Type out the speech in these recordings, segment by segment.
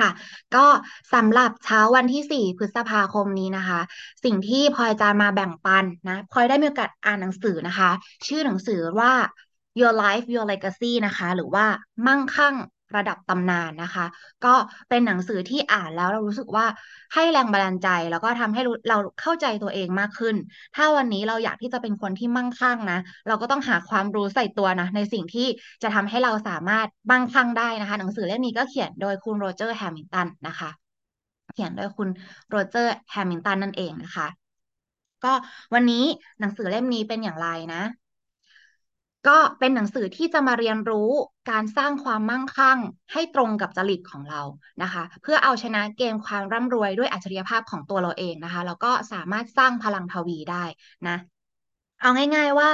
ค่ะ ก็สำหรับเช้าวันที่สี่พฤษภาคมนี้นะคะ สิ่งที่พลอยจะมาแบ่งปันนะพลอยได้มีโอกาสอ่านหนังสือนะคะ ชื่อหนังสือว่า Your Life Your Legacy นะคะ หรือว่ามั่งคั่ง ระดับตำนานนะคะ ก็เป็นหนังสือที่อ่านแล้วเรารู้สึกว่าให้แรงบันดาลใจ แล้วก็ทำให้เราเข้าใจตัวเองมากขึ้น ถ้าวันนี้เราอยากที่จะเป็นคนที่มั่งคั่งนะ เราก็ต้องหาความรู้ใส่ตัวนะ ในสิ่งที่จะทำให้เราสามารถมั่งคั่งได้นะคะ หนังสือเล่มนี้ก็เขียนโดยคุณโรเจอร์แฮมิลตันนะคะ เขียนโดยคุณโรเจอร์แฮมิลตันนั่นเองนะคะ ก็วันนี้หนังสือเล่มนี้เป็นอย่างไรนะ ก็เป็นหนังสือที่จะมาเรียนรู้การสร้างความมั่งคั่ง ให้ตรงกับจริตของเรานะคะ เพื่อเอาชนะเกมความร่ำรวยด้วยอัจฉริยภาพของตัวเราเองนะคะ แล้วก็สามารถสร้างพลังทวีได้นะ เอาง่าย ๆว่า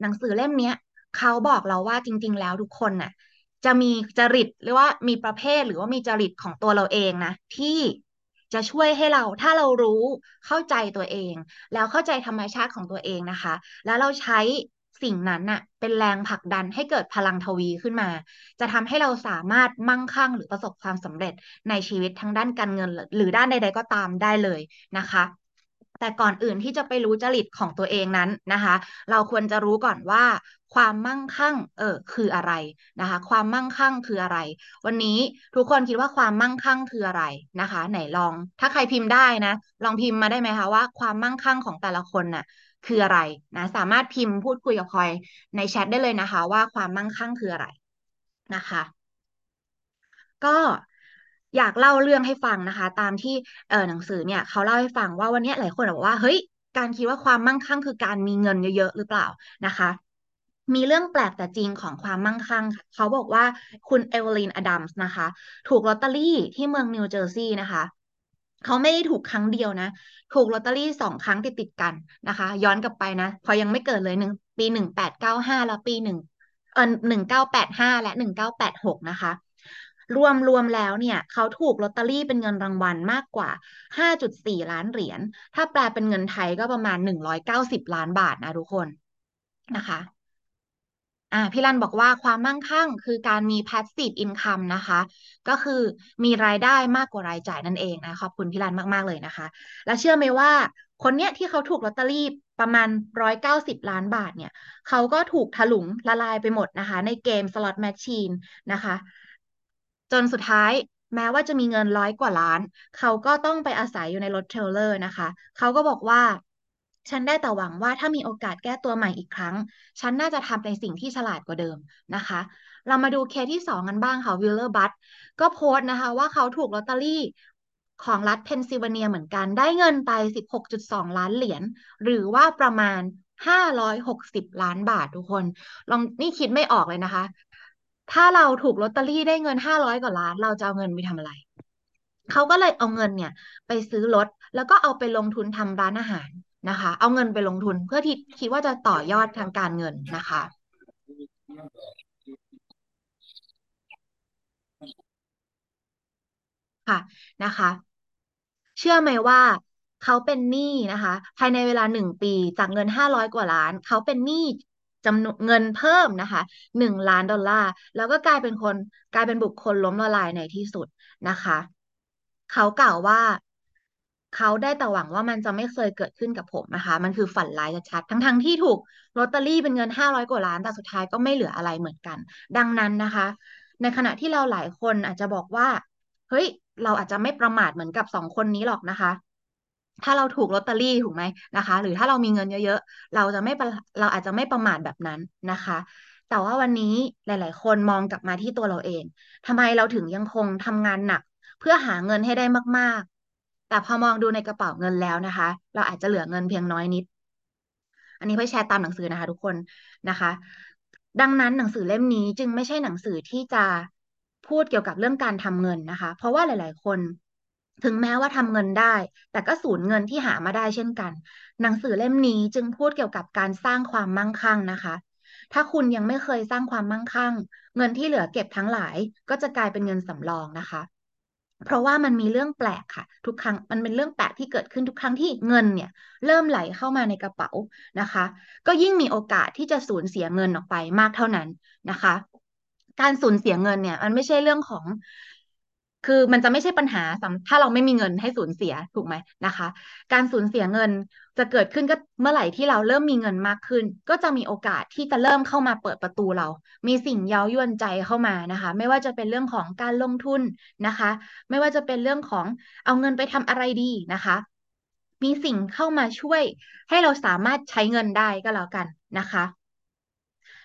หนังสือเล่มนี้เขาบอกเราว่าจริง ๆ แล้วทุกคนน่ะ จะมีจริตหรือว่ามีประเภทหรือว่ามีจริตของตัวเราเองนะที่จะช่วยให้เราถ้าเรารู้เข้าใจตัวเอง แล้วเข้าใจธรรมชาติของตัวเองนะคะ แล้วเราใช้ สิ่งนั้นน่ะ เป็นแรงผลักดันให้เกิดพลังทวีขึ้นมา จะทำให้เราสามารถมั่งคั่งหรือประสบความสำเร็จในชีวิตทั้งด้านการเงิน หรือด้านใด ๆ ก็ตามได้เลยนะคะ แต่ก่อนอื่นที่จะไปรู้จริตของตัวเองนั้นนะคะ เราควรจะรู้ก่อนว่าความมั่งคั่ง เออคืออะไรนะคะ ความมั่งคั่งคืออะไร วันนี้ทุกคนคิดว่าความมั่งคั่งคืออะไรนะคะ ไหนลอง ถ้าใครพิมพ์ได้นะ ลองพิมพ์มาได้ไหมคะว่า ความมั่งคั่งของแต่ละคนน่ะคืออะไรนะสามารถพิมพ์พูดคุยกับพลอยในแชทได้เลยนะคะ ว่าความมั่งคั่งคืออะไรนะคะ ก็อยากเล่าเรื่องให้ฟังนะคะ ตามที่เออหนังสือเนี่ยเขาเล่าให้ฟังว่าวันนี้หลายคนบอกว่าเฮ้ยการคิดว่าความมั่งคั่งคือการมีเงินเยอะๆหรือเปล่านะคะ มีเรื่องแปลกแต่จริงของความมั่งคั่ง เขาบอกว่าคุณเอเวอรีนอดัมส์นะคะ ถูกลอตเตอรี่ที่เมืองนิวเจอร์ซีย์นะคะ เขาไม่ได้ถูกครั้งเดียวนะ ถูกลอตเตอรี่สองครั้งติดติดกันนะคะ ย้อนกลับไปนะ พลอยยังไม่เกิดเลยหนึ่งปีหนึ่งแปดเก้าห้าแล้วปีหนึ่งเออหนึ่งเก้าแปดห้าและหนึ่งเก้าแปดหกนะคะ รวมรวมแล้วเนี่ย เขาถูกลอตเตอรี่เป็นเงินรางวัลมากกว่า5.4ล้านเหรียญถ้าแปลเป็นเงินไทยก็ประมาณ190ล้านบาทนะทุกคนนะคะ อ่าพี่รันบอกว่าความมั่งคั่งคือการมี passive income นะคะ ก็คือมีรายได้มากกว่ารายจ่ายนั่นเองนะขอบคุณพี่รันมาก ๆ เลยนะคะ แล้วเชื่อไหมว่าคนเนี้ยที่เขาถูกลอตเตอรี่ประมาณร้อยเก้าสิบล้านบาทเนี่ยเขาก็ถูกถลุงละลายไปหมดนะคะ ในเกม slot machine นะคะ จนสุดท้ายแม้ว่าจะมีเงินร้อยกว่าล้าน เขาก็ต้องไปอาศัยอยู่ในรถเทรลเลอร์นะคะ เขาก็บอกว่า ฉันได้แต่หวังว่าถ้ามีโอกาสแก้ตัวใหม่อีกครั้ง ฉันน่าจะทำในสิ่งที่ฉลาดกว่าเดิมนะคะ เรามาดูเคสที่สองกันบ้างค่ะวิลเลียมบัดก็โพสต์นะคะว่าเขาถูกลอตเตอรี่ของรัฐเพนซิลเวเนียเหมือนกันได้เงินไป 16.2 ล้านเหรียญหรือว่าประมาณ 560 ล้านบาททุกคน ลองนี่คิดไม่ออกเลยนะคะ ถ้าเราถูกลอตเตอรี่ได้เงิน 500 กว่าล้าน เราจะเอาเงินไปทำอะไรเขาก็เลยเอาเงินเนี่ย ไปซื้อรถแล้วก็เอาไปลงทุนทำร้านอาหาร นะคะ เอาเงินไปลงทุนเพื่อที่คิดว่าจะต่อยอดทางการเงินนะคะ ค่ะนะคะ เชื่อไหมว่าเขาเป็นหนี้นะคะ ภายในเวลาหนึ่งปีจากเงินห้าร้อยกว่าล้าน เขาเป็นหนี้จำนวนเงินเพิ่มนะคะหนึ่งล้านดอลลาร์ แล้วก็กลายเป็นคนกลายเป็นบุคคลล้มละลายในที่สุดนะคะ เขากล่าวว่า เขาได้แต่หวังว่ามันจะไม่เคยเกิดขึ้นกับผมนะคะ มันคือฝันร้ายชัดๆ ทั้งๆ ที่ถูกลอตเตอรี่เป็นเงินห้าร้อยกว่าล้าน แต่สุดท้ายก็ไม่เหลืออะไรเหมือนกัน ดังนั้นนะคะ ในขณะที่เราหลายคนอาจจะบอกว่า เฮ้ย เราอาจจะไม่ประมาทเหมือนกับสองคนนี้หรอกนะคะ ถ้าเราถูกลอตเตอรี่ถูกไหมนะคะ หรือถ้าเรามีเงินเยอะๆ เราจะไม่ เราอาจจะไม่ประมาทแบบนั้นนะคะแต่ว่าวันนี้หลาย ๆ คนมองกลับมาที่ตัวเราเอง ทำไมเราถึงยังคงทำงานหนัก เพื่อหาเงินให้ได้มาก แต่พอมองดูในกระเป๋าเงินแล้วนะคะ เราอาจจะเหลือเงินเพียงน้อยนิด อันนี้เพื่อแชร์ตามหนังสือนะคะ ทุกคนนะคะ ดังนั้นหนังสือเล่มนี้จึงไม่ใช่หนังสือที่จะพูดเกี่ยวกับเรื่องการทำเงินนะคะ เพราะว่าหลาย ๆ คน ถึงแม้ว่าทำเงินได้ แต่ก็สูญเงินที่หามาได้เช่นกัน หนังสือเล่มนี้จึงพูดเกี่ยวกับการสร้างความมั่งคั่งนะคะถ้าคุณยังไม่เคยสร้างความมั่งคั่ง เงินที่เหลือเก็บทั้งหลายก็จะกลายเป็นเงินสำรองนะคะ เพราะว่ามันมีเรื่องแปลกค่ะ ทุกครั้งมันเป็นเรื่องแปลกที่เกิดขึ้นทุกครั้งที่เงินเนี่ย เริ่มไหลเข้ามาในกระเป๋านะคะ ก็ยิ่งมีโอกาสที่จะสูญเสียเงินออกไปมากเท่านั้นนะคะ การสูญเสียเงินเนี่ย มันไม่ใช่เรื่องของ คือมันจะไม่ใช่ปัญหาสถ้าเราไม่มีเงินให้สูญเสียถูกไหมนะคะ การสูญเสียเงินจะเกิดขึ้นก็เมื่อไหร่ที่เราเริ่มมีเงินมากขึ้น ก็จะมีโอกาสที่จะเริ่มเข้ามาเปิดประตูเรา มีสิ่งเย้ายวนใจเข้ามานะคะ ไม่ว่าจะเป็นเรื่องของการลงทุนนะคะ ไม่ว่าจะเป็นเรื่องของเอาเงินไปทำอะไรดีนะคะมีสิ่งเข้ามาช่วยให้เราสามารถใช้เงินได้ก็แล้วกันนะคะ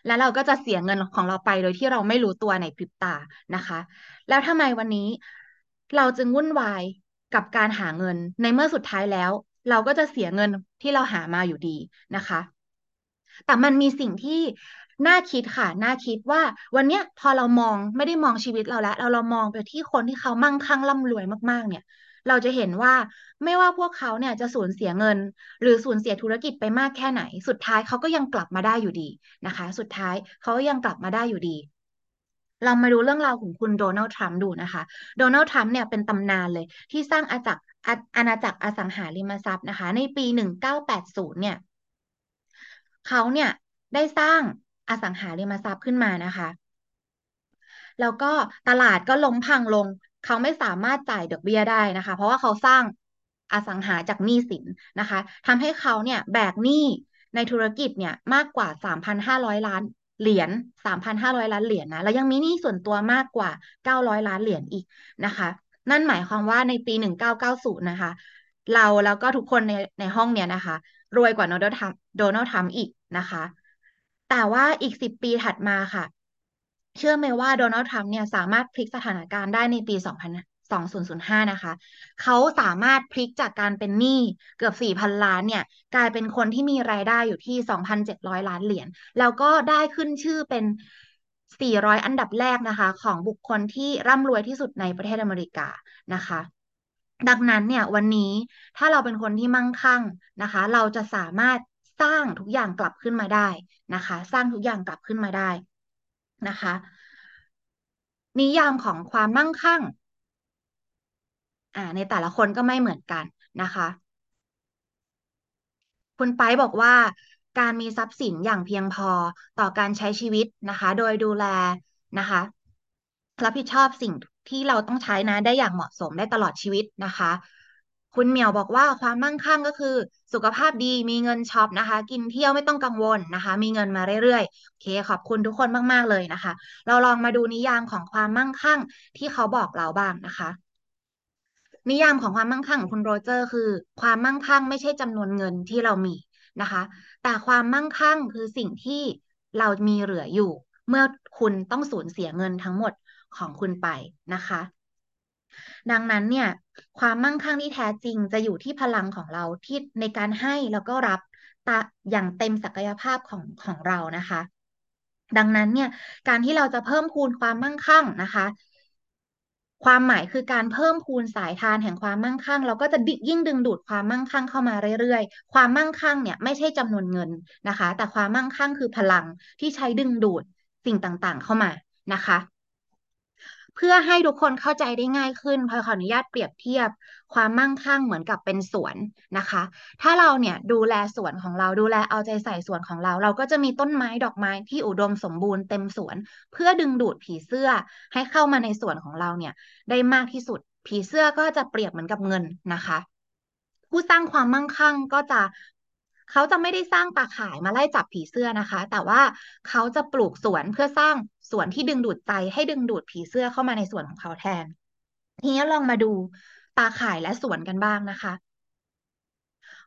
แล้วเราก็จะเสียเงินของเราไปโดยที่เราไม่รู้ตัวในพริบตานะคะ แล้วทำไมวันนี้เราจึงวุ่นวายกับการหาเงินในเมื่อสุดท้ายแล้ว เราก็จะเสียเงินที่เราหามาอยู่ดีนะคะ แต่มันมีสิ่งที่น่าคิดค่ะ น่าคิดว่าวันเนี้ยพอเรามองไม่ได้มองชีวิตเราแล้วเราเรามองไปที่คนที่เขามั่งคั่งร่ำรวยมากๆ เนี่ย เราจะเห็นว่าไม่ว่าพวกเขาเนี่ยจะสูญเสียเงิน หรือสูญเสียธุรกิจไปมากแค่ไหน สุดท้ายเขาก็ยังกลับมาได้อยู่ดีนะคะ สุดท้ายเขาก็ยังกลับมาได้อยู่ดี เรามาดูเรื่องราวของคุณโดนัลด์ทรัมป์ดูนะคะ โดนัลด์ทรัมป์เนี่ยเป็นตำนานเลยที่สร้างอาณาจักรอาณาจักรอสังหาริมทรัพย์นะคะ ในปีหนึ่งเก้าแปดศูนย์เนี่ยเขาเนี่ยได้สร้างอสังหาริมทรัพย์ขึ้นมานะคะ แล้วก็ตลาดก็ล้มพังลง เขาไม่สามารถจ่ายดอกเบี้ยได้นะคะ เพราะว่าเขาสร้างอสังหาจากหนี้สินนะคะทำให้เขาเนี่ยแบกหนี้ในธุรกิจเนี่ยมากกว่า 3,500 ล้านเหรียญ 3,500 ล้านเหรียญนะ แล้วยังมีหนี้ส่วนตัวมากกว่า 900 ล้านเหรียญอีกนะคะ นั่นหมายความว่าในปี 1990 นะคะ เราแล้วก็ทุกคนในในห้องเนี่ยนะคะ รวยกว่าโดนัลด์ทรัมป์โดนัลด์ทรัมป์อีกนะคะ แต่ว่าอีกสิบปีถัดมาค่ะ เชื่อไหมว่าโดนัลด์ทรัมป์เนี่ยสามารถพลิกสถานการณ์ได้ในปี2000 2005 นะคะ เขาสามารถพลิกจากการเป็นหนี้เกือบ 4,000 ล้านเนี่ย กลายเป็นคนที่มีรายได้อยู่ที่ 2,700 ล้านเหรียญ แล้วก็ได้ขึ้นชื่อเป็น 400 อันดับแรกนะคะ ของบุคคลที่ร่ำรวยที่สุดในประเทศอเมริกานะคะ ดังนั้นเนี่ยวันนี้ถ้าเราเป็นคนที่มั่งคั่งนะคะ เราจะสามารถสร้างทุกอย่างกลับขึ้นมาได้นะคะ สร้างทุกอย่างกลับขึ้นมาได้ นะคะ นิยามของความมั่งคั่งอ่าในแต่ละคนก็ไม่เหมือนกันนะคะ คุณไปบอกว่าการมีทรัพย์สินอย่างเพียงพอต่อการใช้ชีวิตนะคะ โดยดูแลนะคะรับผิดชอบสิ่งที่เราต้องใช้นะได้อย่างเหมาะสมได้ตลอดชีวิตนะคะ คุณเหมียวบอกว่าความมั่งคั่งก็คือ สุขภาพดีมีเงินช็อปนะคะ กินเที่ยวไม่ต้องกังวลนะคะ มีเงินมาเรื่อยๆโอเคขอบคุณทุกคนมากๆเลยนะคะ เราลองมาดูนิยามของความมั่งคั่งที่เขาบอกเราบ้างนะคะ นิยามของความมั่งคั่งของคุณโรเจอร์คือ ความมั่งคั่งไม่ใช่จำนวนเงินที่เรามีนะคะ แต่ความมั่งคั่งคือสิ่งที่เรามีเหลืออยู่ เมื่อคุณต้องสูญเสียเงินทั้งหมดของคุณไปนะคะ ดังนั้นเนี่ย ความมั่งคั่งที่แท้จริงจะอยู่ที่พลังของเราที่ในการให้แล้วก็รับตาอย่างเต็มศักยภาพของของเรานะคะ ดังนั้นเนี่ย การที่เราจะเพิ่มพูนความมั่งคั่งนะคะความหมายคือการเพิ่มพูนสายทานแห่งความมั่งคั่งเราก็จะยิ่งดึงดูดความมั่งคั่งเข้ามาเรื่อยๆ ความมั่งคั่งเนี่ยไม่ใช่จำนวนเงินนะคะ แต่ความมั่งคั่งคือพลังที่ใช้ดึงดูดสิ่งต่างๆ เข้ามานะคะ เพื่อให้ทุกคนเข้าใจได้ง่ายขึ้นพอขออนุญาตเปรียบเทียบ ความมั่งคั่งเหมือนกับเป็นสวนนะคะ ถ้าเราเนี่ยดูแลสวนของเราดูแลเอาใจใส่สวนของเรา เราก็จะมีต้นไม้ดอกไม้ที่อุดมสมบูรณ์เต็มสวน เพื่อดึงดูดผีเสื้อให้เข้ามาในสวนของเราเนี่ย ได้มากที่สุด ผีเสื้อก็จะเปรียบเหมือนกับเงินนะคะ ผู้สร้างความมั่งคั่งก็จะ เขาจะไม่ได้สร้างตาข่ายมาไล่จับผีเสื้อนะคะ แต่ว่าเขาจะปลูกสวนเพื่อสร้างสวนที่ดึงดูดใจ ให้ดึงดูดผีเสื้อเข้ามาในสวนของเขาแทน ทีนี้ลองมาดูตาข่ายและสวนกันบ้างนะคะ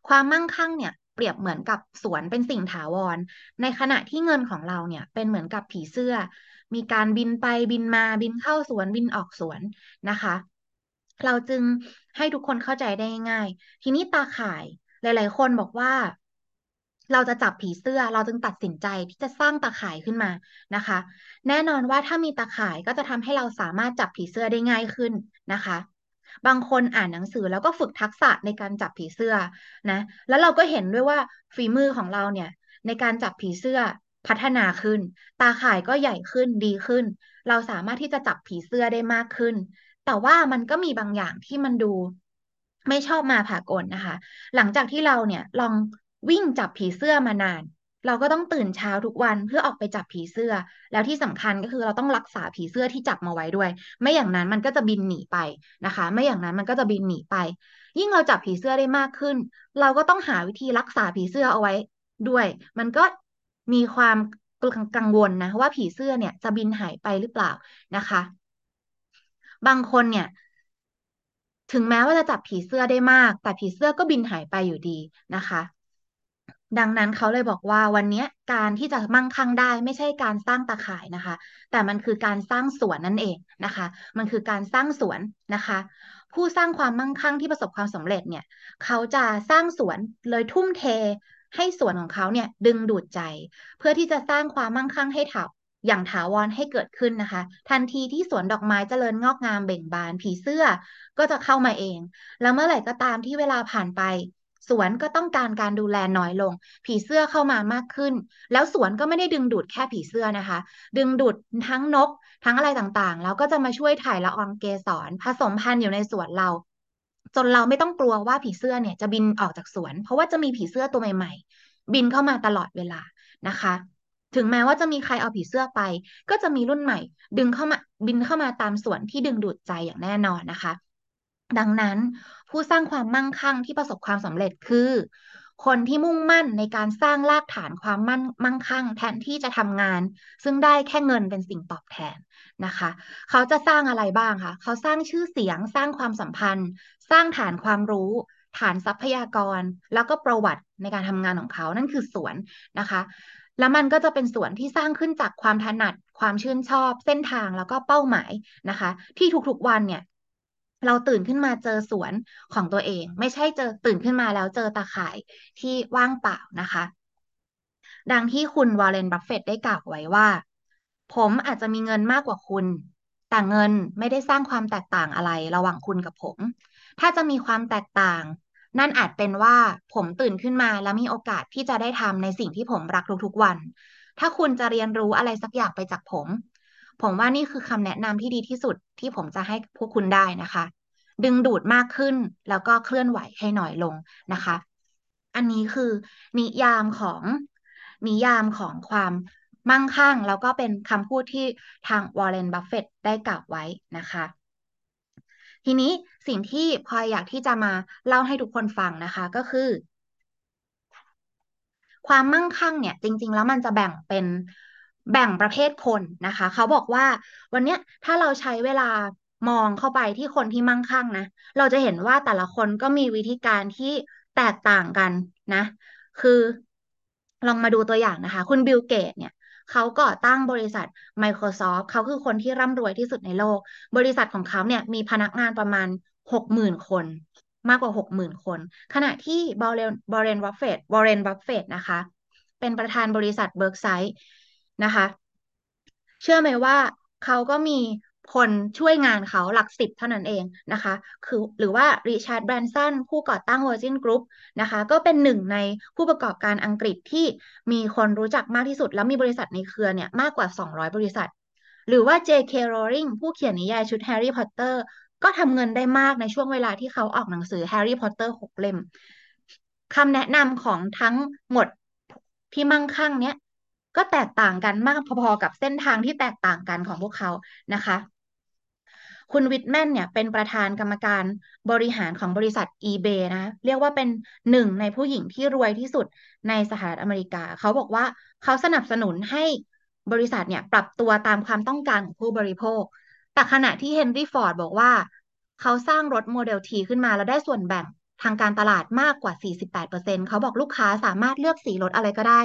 ความมั่งคั่งเนี่ยเปรียบเหมือนกับสวนเป็นสิ่งถาวร ในขณะที่เงินของเราเนี่ยเป็นเหมือนกับผีเสื้อ มีการบินไปบินมาบินเข้าสวนบินออกสวนนะคะ เราจึงให้ทุกคนเข้าใจได้ง่าย ทีนี้ตาข่ายหลาย ๆ คนบอกว่า เราจะจับผีเสื้อเราจึงตัดสินใจที่จะสร้างตาข่ายขึ้นมานะคะ แน่นอนว่าถ้ามีตาข่ายก็จะทำให้เราสามารถจับผีเสื้อได้ง่ายขึ้นนะคะ บางคนอ่านหนังสือแล้วก็ฝึกทักษะในการจับผีเสื้อนะแล้วเราก็เห็นด้วยว่าฝีมือของเราเนี่ยในการจับผีเสื้อพัฒนาขึ้น ตาข่ายก็ใหญ่ขึ้นดีขึ้น เราสามารถที่จะจับผีเสื้อได้มากขึ้น แต่ว่ามันก็มีบางอย่างที่มันดูไม่ชอบมาผากลนะคะ หลังจากที่เราเนี่ยลอง วิ่งจับผีเสื้อมานาน เราก็ต้องตื่นเช้าทุกวันเพื่อออกไปจับผีเสื้อ แล้วที่สำคัญก็คือเราต้องรักษาผีเสื้อที่จับมาไว้ด้วย ไม่อย่างนั้นมันก็จะบินหนีไปนะคะ ไม่อย่างนั้นมันก็จะบินหนีไป ยิ่งเราจับผีเสื้อได้มากขึ้น เราก็ต้องหาวิธีรักษาผีเสื้อเอาไว้ด้วย มันก็มีความกังวลนะว่าผีเสื้อเนี่ยจะบินหายไปหรือเปล่านะคะ บางคนเนี่ย ถึงแม้ว่าจะจับผีเสื้อได้มาก แต่ผีเสื้อก็บินหายไปอยู่ดีนะคะ ดังนั้นเขาเลยบอกว่าวันนี้การที่จะมั่งคั่งได้ไม่ใช่การสร้างตาข่ายนะคะ แต่มันคือการสร้างสวนนั่นเองนะคะ มันคือการสร้างสวนนะคะ ผู้สร้างความมั่งคั่งที่ประสบความสำเร็จเนี่ยเขาจะสร้างสวนเลยทุ่มเทให้สวนของเขาเนี่ยดึงดูดใจ เพื่อที่จะสร้างความมั่งคั่งให้ถาอย่างถาวรให้เกิดขึ้นนะคะ ทันทีที่สวนดอกไม้เจริญงอกงามเบ่งบานผีเสื้อก็จะเข้ามาเอง แล้วเมื่อไหร่ก็ตามที่เวลาผ่านไป สวนก็ต้องการการดูแลน้อยลง ผีเสื้อเข้ามามากขึ้น แล้วสวนก็ไม่ได้ดึงดูดแค่ผีเสื้อนะคะ ดึงดูดทั้งนก ทั้งอะไรต่างๆ แล้วก็จะมาช่วยถ่ายละอองเกสรผสมพันธุ์อยู่ในสวนเรา จนเราไม่ต้องกลัวว่าผีเสื้อเนี่ยจะบินออกจากสวน เพราะว่าจะมีผีเสื้อตัวใหม่ ๆ บินเข้ามาตลอดเวลานะคะถึงแม้ว่าจะมีใครเอาผีเสื้อไป ก็จะมีรุ่นใหม่ ดึงเข้ามาบินเข้ามาตามสวนที่ดึงดูดใจอย่างแน่นอนนะคะ ดังนั้น ผู้สร้างความมั่งคั่งที่ประสบความสำเร็จคือ คนที่มุ่งมั่นในการสร้างรากฐานความมั่นมั่งคั่ง แทนที่จะทำงาน ซึ่งได้แค่เงินเป็นสิ่งตอบแทนนะคะ เขาจะสร้างอะไรบ้างคะเขาสร้างชื่อเสียง สร้างความสัมพันธ์ สร้างฐานความรู้ฐานทรัพยากรแล้วก็ประวัติในการทำงานของเขา นั่นคือสวนนะคะ แล้วมันก็จะเป็นสวนที่สร้างขึ้นจากความถนัด ความชื่นชอบ เส้นทางแล้วก็เป้าหมายนะคะ ที่ทุกๆวันเนี่ย เราตื่นขึ้นมาเจอสวนของตัวเอง ไม่ใช่เจอตื่นขึ้นมาแล้วเจอตาข่ายที่ว่างเปล่านะคะ ดังที่คุณวอร์เรนบัฟเฟตได้กล่าวไว้ว่า ผมอาจจะมีเงินมากกว่าคุณ แต่เงินไม่ได้สร้างความแตกต่างอะไรระหว่างคุณกับผม ถ้าจะมีความแตกต่างนั่นอาจเป็นว่าผมตื่นขึ้นมาแล้วมีโอกาสที่จะได้ทำในสิ่งที่ผมรักทุกๆวัน ถ้าคุณจะเรียนรู้อะไรสักอย่างไปจากผม ผมว่านี่คือคำแนะนำที่ดีที่สุดที่ผมจะให้พวกคุณได้นะคะ ดึงดูดมากขึ้น แล้วก็เคลื่อนไหวให้น้อยลงนะคะ อันนี้คือนิยามของนิยามของความมั่งคั่ง แล้วก็เป็นคำพูดที่ทางวอร์เรนบัฟเฟตได้กล่าวไว้นะคะทีนี้สิ่งที่พลอยอยากที่จะมาเล่าให้ทุกคนฟังนะคะ ก็คือ ความมั่งคั่งเนี่ย จริง ๆ แล้วมันจะแบ่งเป็นแบ่งประเภทคนนะคะ เขาบอกว่าวันนี้ถ้าเราใช้เวลา มองเข้าไปที่คนที่มั่งคั่งนะ เราจะเห็นว่าแต่ละคนก็มีวิธีการที่แตกต่างกันนะ คือลองมาดูตัวอย่างนะคะ คุณบิลเกตส์เนี่ยเขาก่อตั้งบริษัท Microsoft เขาคือคนที่ร่ำรวยที่สุดในโลก บริษัทของเขาเนี่ยมีพนักงานประมาณหกหมื่นคน มากกว่าหกหมื่นคน ขณะที่วอร์เรนวอร์เรนบัฟเฟตวอร์เรนบัฟเฟตนะคะ เป็นประธานบริษัทเบิร์กเชียร์นะคะ เชื่อไหมว่าเขาก็มี คนช่วยงานเขาหลักสิบเท่านั้นเองนะคะ คือหรือว่าริชาร์ดแบรนสันผู้ก่อตั้ง Virgin Group นะคะ ก็เป็นหนึ่งในผู้ประกอบการอังกฤษที่มีคนรู้จักมากที่สุด แล้วมีบริษัทในเครือเนี่ยมากกว่า 200 บริษัท หรือว่า J.K. Rowling ผู้เขียนนิยายชุดแฮร์รี่พอตเตอร์ก็ทำเงินได้มากในช่วงเวลาที่เขาออกหนังสือแฮร์รี่พอตเตอร์หกเล่มคำแนะนำของทั้งหมดที่มั่งคั่งเนี้ยก็แตกต่างกันมากพอๆกับเส้นทางที่แตกต่างกันของพวกเขานะคะ คุณวิทแมนเนี่ยเป็นประธานกรรมการบริหารของบริษัท eBay นะ เรียกว่าเป็นหนึ่งในผู้หญิงที่รวยที่สุดในสหรัฐอเมริกา เขาบอกว่าเขาสนับสนุนให้บริษัทเนี่ยปรับตัวตามความต้องการของผู้บริโภค แต่ขณะที่เฮนรี่ฟอร์ดบอกว่า เขาสร้างรถโมเดลทีขึ้นมาแล้วได้ส่วนแบ่งทางการตลาดมากกว่า 48%เขาบอกลูกค้าสามารถเลือกสีรถอะไรก็ได้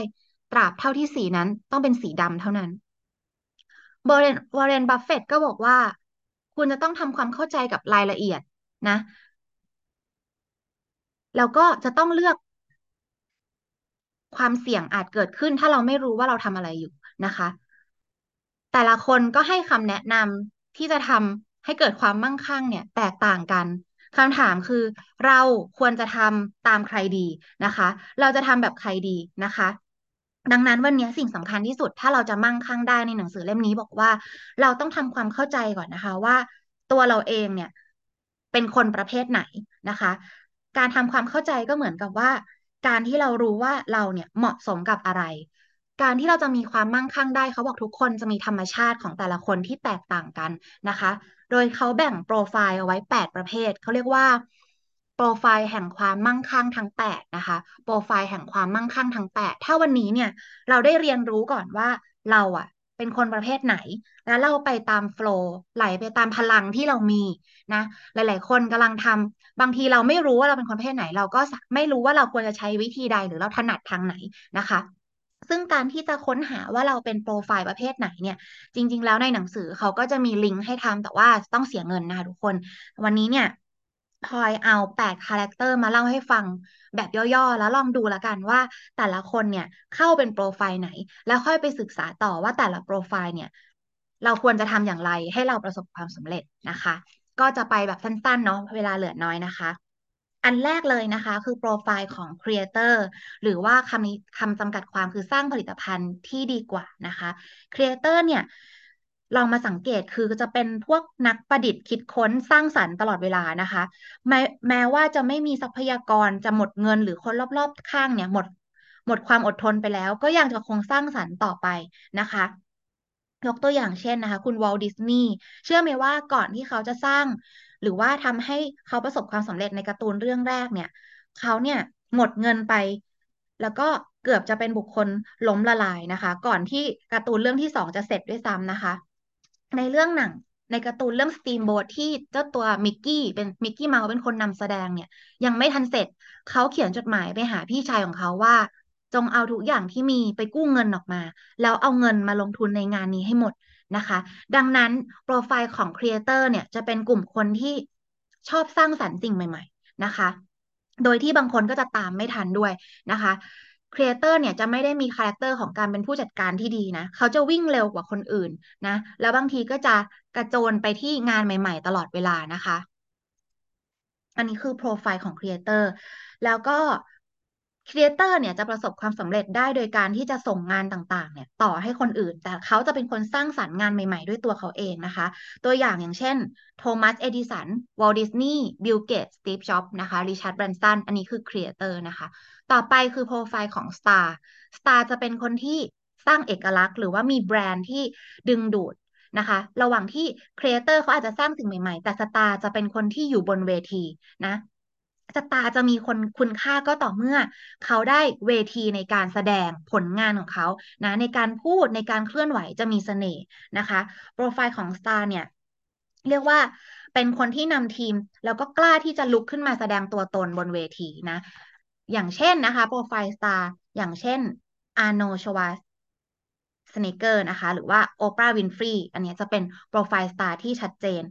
ตราบเท่าที่สีนั้นต้องเป็นสีดำเท่านั้นวอร์เรนวอร์เรน บัฟเฟตก็บอกว่า คุณจะต้องทำความเข้าใจกับรายละเอียดนะ แล้วก็จะต้องเลือก ความเสี่ยงอาจเกิดขึ้น ถ้าเราไม่รู้ว่าเราทำอะไรอยู่นะคะ แต่ละคนก็ให้คำแนะนำที่จะทำให้เกิดความมั่งคั่งเนี่ย แตกต่างกันคำถามคือเราควรจะทำตามใครดีนะคะ เราจะทำแบบใครดีนะคะ ดังนั้นวันนี้สิ่งสำคัญที่สุด ถ้าเราจะมั่งคั่งได้ในหนังสือเล่มนี้บอกว่า เราต้องทำความเข้าใจก่อนนะคะ ว่าตัวเราเองเนี่ย เป็นคนประเภทไหนนะคะ การทำความเข้าใจก็เหมือนกับว่า การที่เรารู้ว่าเราเนี่ยเหมาะสมกับอะไร การที่เราจะมีความมั่งคั่งได้เขาบอกทุกคนจะมีธรรมชาติของแต่ละคนที่แตกต่างกันนะคะ โดยเขาแบ่งโปรไฟล์เอาไว้ 8 ประเภทเขาเรียกว่า รไฟล์แห่งความมั่งคั่งทั้ง8นะคะ โปรไฟล์แห่งความมั่งคั่งทั้ง 8 ถ้าวันนี้เนี่ยเราได้เรียนรู้ก่อนว่าเราอะเป็นคนประเภทไหน แล้วเราไปตามโฟล์ไหลไปตามพลังที่เรามีนะ หลาย ๆ คนกำลังทำบางทีเราไม่รู้ว่าเราเป็นคนประเภทไหน เราก็ไม่รู้ว่าเราควรจะใช้วิธีใดหรือเราถนัดทางไหนนะคะซึ่งการที่จะค้นหาว่าเราเป็นโปรไฟล์ประเภทไหนเนี่ย จริง ๆ แล้วในหนังสือเขาก็จะมีลิงก์ให้ทำแต่ว่าต้องเสียเงินนะคะทุกคน วันนี้เนี่ย พลอยเอาแปด character มาเล่าให้ฟังแบบย่อๆ แล้วลองดูแล้วกันว่า แต่ละคนเนี่ยเข้าเป็นโปรไฟล์ไหน แล้วค่อยไปศึกษาต่อว่าแต่ละโปรไฟล์เนี่ย เราควรจะทำอย่างไรให้เราประสบความสำเร็จนะคะ ก็จะไปแบบสั้นๆ เนาะเวลาเหลือน้อยนะคะ อันแรกเลยนะคะ คือโปรไฟล์ของ Creator หรือว่าคำนี้คำจำกัดความคือสร้างผลิตภัณฑ์ที่ดีกว่านะคะ Creator เนี่ย ลองมาสังเกตคือจะเป็นพวกนักประดิษฐ์คิดค้นสร้างสรรค์ตลอดเวลานะคะ แม้แม้ว่าจะไม่มีทรัพยากรจะหมดเงินหรือคนรอบๆ ข้างเนี่ยหมดหมดความอดทนไปแล้ว ก็ยังจะคงสร้างสรรค์ต่อไปนะคะยกตัวอย่างเช่นนะคะ คุณวอลดิสนีย์เชื่อไหมว่าก่อนที่เขาจะสร้าง หรือว่าทำให้เขาประสบความสำเร็จในการ์ตูนเรื่องแรกเนี่ย เขาเนี่ยหมดเงินไป แล้วก็เกือบจะเป็นบุคคลล้มละลายนะคะ ก่อนที่การ์ตูนเรื่องที่สองจะเสร็จด้วยซ้ำนะคะ ในเรื่องหนังในการ์ตูนเรื่อง Steamboat ที่เจ้าตัวมิกกี้เป็นมิกกี้เมาส์เป็นคนนำแสดงเนี่ย ยังไม่ทันเสร็จเขาเขียนจดหมายไปหาพี่ชายของเขาว่า จงเอาทุกอย่างที่มีไปกู้เงินออกมา แล้วเอาเงินมาลงทุนในงานนี้ให้หมดนะคะ ดังนั้นโปรไฟล์ของ creator เนี่ยจะเป็นกลุ่มคนที่ชอบสร้างสรรค์สิ่งใหม่ ๆ นะคะ โดยที่บางคนก็จะตามไม่ทันด้วยนะคะ creator เนี่ยจะไม่ได้มี character ของการเป็นผู้จัดการที่ดีนะ เขาจะวิ่งเร็วกว่าคนอื่นนะ แล้วบางทีก็จะกระโจนไปที่งานใหม่ ๆ ตลอดเวลานะคะ อันนี้คือโปรไฟล์ของ creator แล้วก็ creator เนี่ยจะประสบความสำเร็จได้โดยการที่จะส่งงานต่างๆ เนี่ยต่อให้คนอื่น แต่เขาจะเป็นคนสร้างสรรค์งานใหม่ๆ ด้วยตัวเขาเองนะคะ ตัวอย่างอย่างเช่นโทมัสเอดิสันวอลดิสนีย์บิลเกตสตีฟจ็อบนะคะริชาร์ดแบรนสันอันนี้คือ creator นะคะ ต่อไปคือโปรไฟล์ของ Star Star จะเป็นคนที่สร้างเอกลักษณ์ หรือว่ามีแบรนด์ที่ดึงดูดนะคะ ระหว่างที่ creator เขาอาจจะสร้างสิ่งใหม่ๆ แต่ star จะเป็นคนที่อยู่บนเวทีนะ star จะมีคนคุณค่าก็ต่อเมื่อ เขาได้เวทีในการแสดงผลงานของเขานะในการพูดในการเคลื่อนไหวจะมีเสน่ห์นะคะ โปรไฟล์ของ star เนี่ยเรียกว่าเป็นคนที่นำทีม แล้วก็กล้าที่จะลุกขึ้นมาแสดงตัวตนบนเวทีนะ อย่างเช่นนะคะโปรไฟล์ star อย่างเช่นอาร์โนชวาสเนเกอร์นะคะ หรือว่าโอปราห์วินฟรีอันนี้จะเป็นโปรไฟล์ star ที่ชัดเจน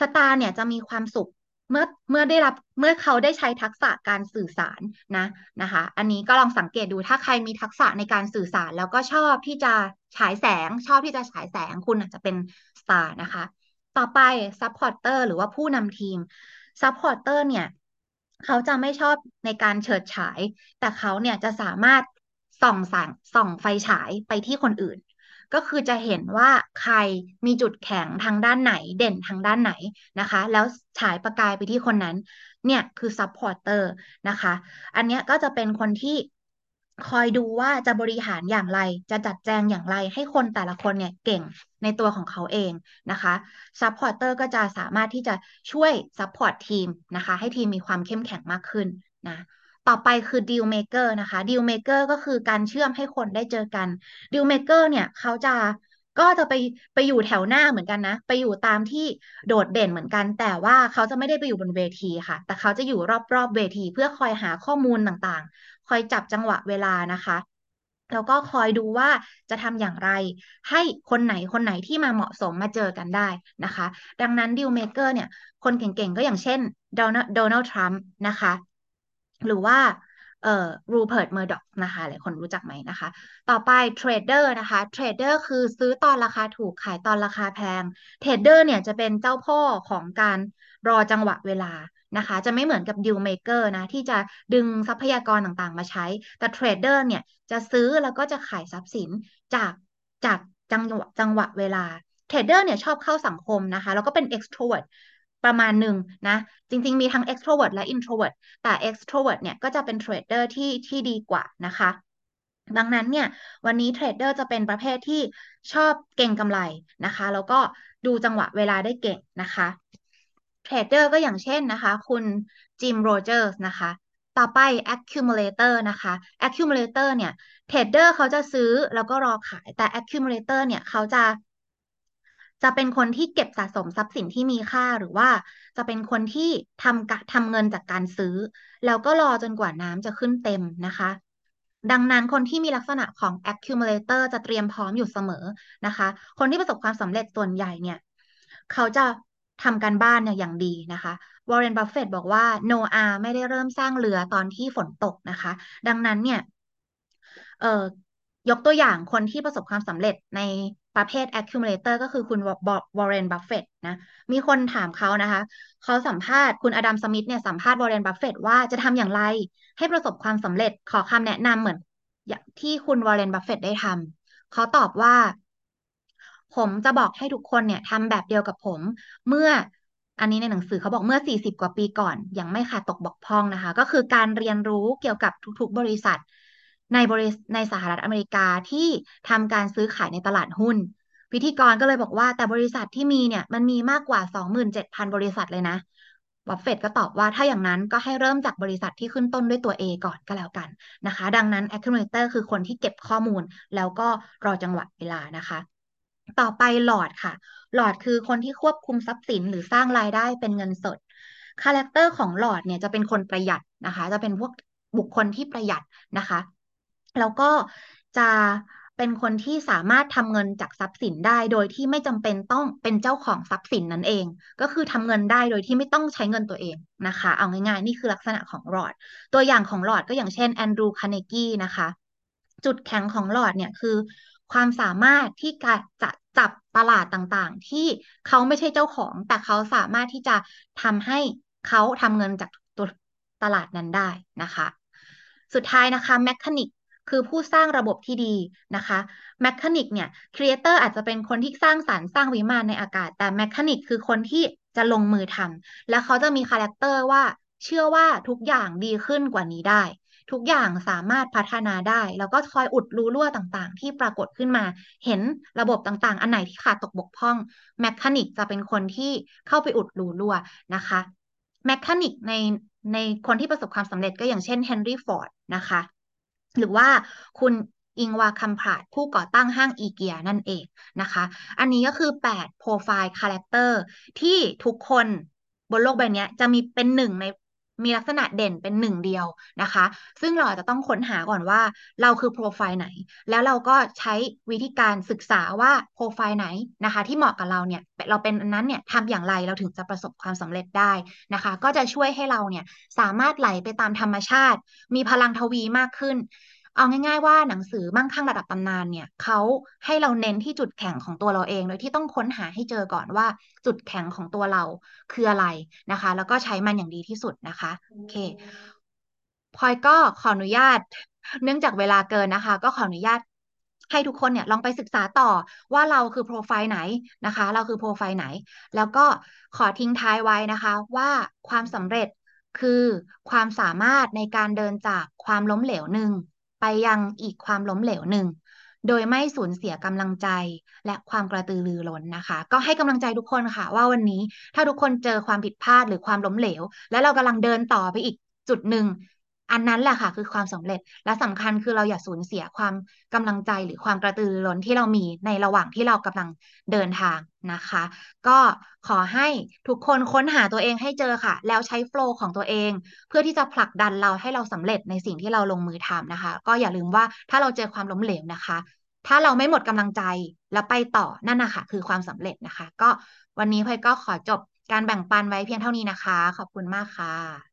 star เนี่ยจะมีความสุขเมื่อเมื่อได้รับเมื่อเขาได้ใช้ทักษะการสื่อสารนะนะคะ อันนี้ก็ลองสังเกตดูถ้าใครมีทักษะในการสื่อสาร แล้วก็ชอบที่จะฉายแสง ชอบที่จะฉายแสงคุณอาจจะเป็น star นะคะ ต่อไป supporter หรือว่าผู้นำทีม supporter เนี่ย เขาจะไม่ชอบในการเฉิดฉาย แต่เขาเนี่ยจะสามารถส่องแสงส่องไฟฉายไปที่คนอื่น ก็คือจะเห็นว่าใครมีจุดแข็งทางด้านไหนเด่นทางด้านไหนนะคะ แล้วฉายประกายไปที่คนนั้น เนี่ยคือ supporter นะคะ อันนี้ก็จะเป็นคนที่ คอยดูว่าจะบริหารอย่างไร จะจัดแจงอย่างไร ให้คนแต่ละคนเนี่ยเก่งในตัวของเขาเองนะคะsupporter ก็จะสามารถที่จะช่วย support ทีมนะคะ ให้ทีมมีความเข้มแข็งมากขึ้นนะต่อไปคือ deal maker นะคะ deal maker ก็คือการเชื่อมให้คนได้เจอกัน deal maker เนี่ยเขาจะ ก็จะไปไปอยู่แถวหน้าเหมือนกันนะ ไปอยู่ตามที่โดดเด่นเหมือนกัน แต่ว่าเขาจะไม่ได้ไปอยู่บนเวทีค่ะ แต่เขาจะอยู่รอบๆเวทีเพื่อคอยหาข้อมูลต่างๆ คอยจับจังหวะเวลานะคะแล้วก็คอยดูว่าจะทำอย่างไร ให้คนไหนคนไหนที่มาเหมาะสมมาเจอกันได้นะคะ ดังนั้น deal maker เนี่ย คนเก่งๆ ก็อย่างเช่นโดนัลด์ทรัมป์นะคะ หรือว่า เอ่อรูเพิร์ตเมอร์ด็อกนะคะหลายคนรู้จักไหมนะคะ ต่อไป trader นะคะ trader คือซื้อตอนราคาถูกขายตอนราคาแพง trader เนี่ยจะเป็นเจ้าพ่อของการรอจังหวะเวลานะคะ จะไม่เหมือนกับ deal maker นะ ที่จะดึงทรัพยากรต่างๆ มาใช้ แต่ trader เนี่ยจะซื้อแล้วก็จะขายทรัพย์สินจากจากจังหวะจังหวะเวลา trader เนี่ยชอบเข้าสังคมนะคะ แล้วก็เป็น extrovert ประมาณหนึ่งนะ จริง ๆ มีทั้ง extrovert และ introvert แต่ extrovert เนี่ยก็จะเป็น trader ที่ที่ดีกว่านะคะ ดังนั้นเนี่ย วันนี้ trader จะเป็นประเภทที่ชอบเก็งกำไรนะคะ แล้วก็ดูจังหวะเวลาได้เก่งนะคะtrader ก็อย่างเช่นนะคะ คุณจิมโรเจอร์สนะคะ ต่อไป accumulator นะคะ accumulator เนี่ย trader เขาจะซื้อแล้วก็รอขายแต่ accumulator เนี่ยเขาจะ จะเป็นคนที่เก็บสะสมทรัพย์สินที่มีค่าหรือว่าจะเป็นคนที่ทำกะทำเงินจากการซื้อ แล้วก็รอจนกว่าน้ำจะขึ้นเต็มนะคะ ดังนั้นคนที่มีลักษณะของ accumulator จะเตรียมพร้อมอยู่เสมอนะคะ คนที่ประสบความสำเร็จส่วนใหญ่เนี่ย เขาจะทำการบ้านเนี่ยอย่างดีนะคะวอร์เรนบัฟเฟตบอกว่าโนอาไม่ได้เริ่มสร้างเรือตอนที่ฝนตกนะคะ ดังนั้นเนี่ย เอ่อยกตัวอย่างคนที่ประสบความสำเร็จใน ประเภท accumulator ก็คือคุณวอร์เรนบัฟเฟตนะมีคนถามเขานะคะ เขาสัมภาษณ์คุณอดัมสมิธเนี่ยสัมภาษณ์วอร์เรนบัฟเฟตว่าจะทำอย่างไร ให้ประสบความสำเร็จขอคำแนะนำเหมือนที่คุณวอร์เรนบัฟเฟตได้ทำเขาตอบว่า ผมจะบอกให้ทุกคนเนี่ยทำแบบเดียวกับผม เมื่ออันนี้ในหนังสือเขาบอกเมื่อ 40 กว่าปีก่อน ยังไม่ขาดตกบกพร่องนะคะ ก็คือการเรียนรู้เกี่ยวกับทุกๆ บริษัท ในบริในสหรัฐอเมริกาที่ทำการซื้อขายในตลาดหุ้น พิธีกรก็เลยบอกว่าแต่บริษัทที่มีเนี่ยมันมีมากกว่า 27,000 บริษัทเลยนะบัฟเฟตก็ตอบว่าถ้าอย่างนั้นก็ให้เริ่มจากบริษัทที่ขึ้นต้นด้วยตัว A ก่อนก็แล้วกันนะคะ ดังนั้น accumulator คือคนที่เก็บข้อมูล แล้วก็รอจังหวะเวลานะคะ ต่อไปหลอดค่ะ หลอดคือคนที่ควบคุมทรัพย์สินหรือสร้างรายได้เป็นเงินสด character ของหลอดเนี่ยจะเป็นคนประหยัดนะคะ จะเป็นพวกบุคคลที่ประหยัดนะคะ แล้วก็จะเป็นคนที่สามารถทำเงินจากทรัพย์สินได้ โดยที่ไม่จำเป็นต้องเป็นเจ้าของทรัพย์สินนั่นเอง ก็คือทำเงินได้โดยที่ไม่ต้องใช้เงินตัวเองนะคะ เอาง่ายๆ นี่คือลักษณะของหลอด ตัวอย่างของหลอดก็อย่างเช่น Andrew Carnegie นะคะ จุดแข็งของหลอดเนี่ยคือ ความสามารถที่จะจับตลาดต่างๆ ที่เขาไม่ใช่เจ้าของ แต่เขาสามารถที่จะทำให้เขาทำเงินจากตัวตลาดนั้นได้นะคะ สุดท้ายนะคะ Mechanic คือผู้สร้างระบบที่ดีนะคะ Mechanic เนี่ย Creator อาจจะเป็นคนที่สร้างสรรค์สร้างวิมานในอากาศ แต่ Mechanic คือคนที่จะลงมือทำและเขาจะมี character ว่าเชื่อว่าทุกอย่างดีขึ้นกว่านี้ได้ ทุกอย่างสามารถพัฒนาได้ แล้วก็คอยอุดรูรั่วต่างๆ ที่ปรากฏขึ้นมา เห็นระบบต่างๆ อันไหนที่ขาดตกบกพร่อง Mechanic จะเป็นคนที่เข้าไปอุดรูรั่วนะคะ Mechanic ในในคนที่ประสบความสำเร็จก็อย่างเช่น Henry Ford นะคะ หรือว่าคุณ Ingvar Kamprad ผู้ก่อตั้งห้างอีเกียนั่นเองนะคะ อันนี้ก็คือ 8 profile character ที่ทุกคนบนโลกใบนี้จะมีเป็นหนึ่งใน มีลักษณะเด่นเป็นหนึ่งเดียวนะคะ ซึ่งเราอาจจะต้องค้นหาก่อนว่าเราคือโปรไฟล์ไหน แล้วเราก็ใช้วิธีการศึกษาว่าโปรไฟล์ไหนนะคะ ที่เหมาะกับเราเนี่ยเราเป็นอันนั้นเนี่ยทำอย่างไรเราถึงจะประสบความสำเร็จได้นะคะ ก็จะช่วยให้เราเนี่ยสามารถไหลไปตามธรรมชาติ มีพลังทวีมากขึ้น เอาง่าย ๆ ว่าหนังสือมั่งคั่งระดับตำนานเนี่ยเขาให้เราเน้นที่จุดแข็งของตัวเราเอง โดยที่ต้องค้นหาให้เจอก่อนว่า จุดแข็งของตัวเราคืออะไรนะคะ แล้วก็ใช้มันอย่างดีที่สุดนะคะ โอเคพลอยก็ขออนุญาต เนื่องจากเวลาเกินนะคะ ก็ขออนุญาตให้ทุกคนเนี่ยลองไปศึกษาต่อว่าเราคือโปรไฟล์ไหนนะคะ เราคือโปรไฟล์ไหน แล้วก็ขอทิ้งท้ายไว้นะคะ ว่าความสำเร็จคือความสามารถในการเดินจากความล้มเหลวหนึ่ง ไปยังอีกความล้มเหลวหนึ่ง โดยไม่สูญเสียกำลังใจและความกระตือรือร้นนะคะ ก็ให้กำลังใจทุกคนค่ะ ว่าวันนี้ถ้าทุกคนเจอความผิดพลาดหรือความล้มเหลว แล้วเรากำลังเดินต่อไปอีกจุดหนึ่ง อันนั้นแหละค่ะ คือความสำเร็จและสำคัญคือเราอย่าสูญเสียความกำลังใจหรือความกระตือรือร้นที่เรามีในระหว่างที่เรากำลังเดินทางนะคะ ก็ขอให้ทุกคนค้นหาตัวเองให้เจอค่ะ แล้วใช้โฟล์ของตัวเอง เพื่อที่จะผลักดันเราให้เราสำเร็จในสิ่งที่เราลงมือทำนะคะ ก็อย่าลืมว่าถ้าเราเจอความล้มเหลวนะคะ ถ้าเราไม่หมดกำลังใจแล้วไปต่อนั่นนะคะคือความสำเร็จนะคะ ก็วันนี้พลอยก็ขอจบการแบ่งปันไว้เพียงเท่านี้นะคะ ขอบคุณมากค่ะ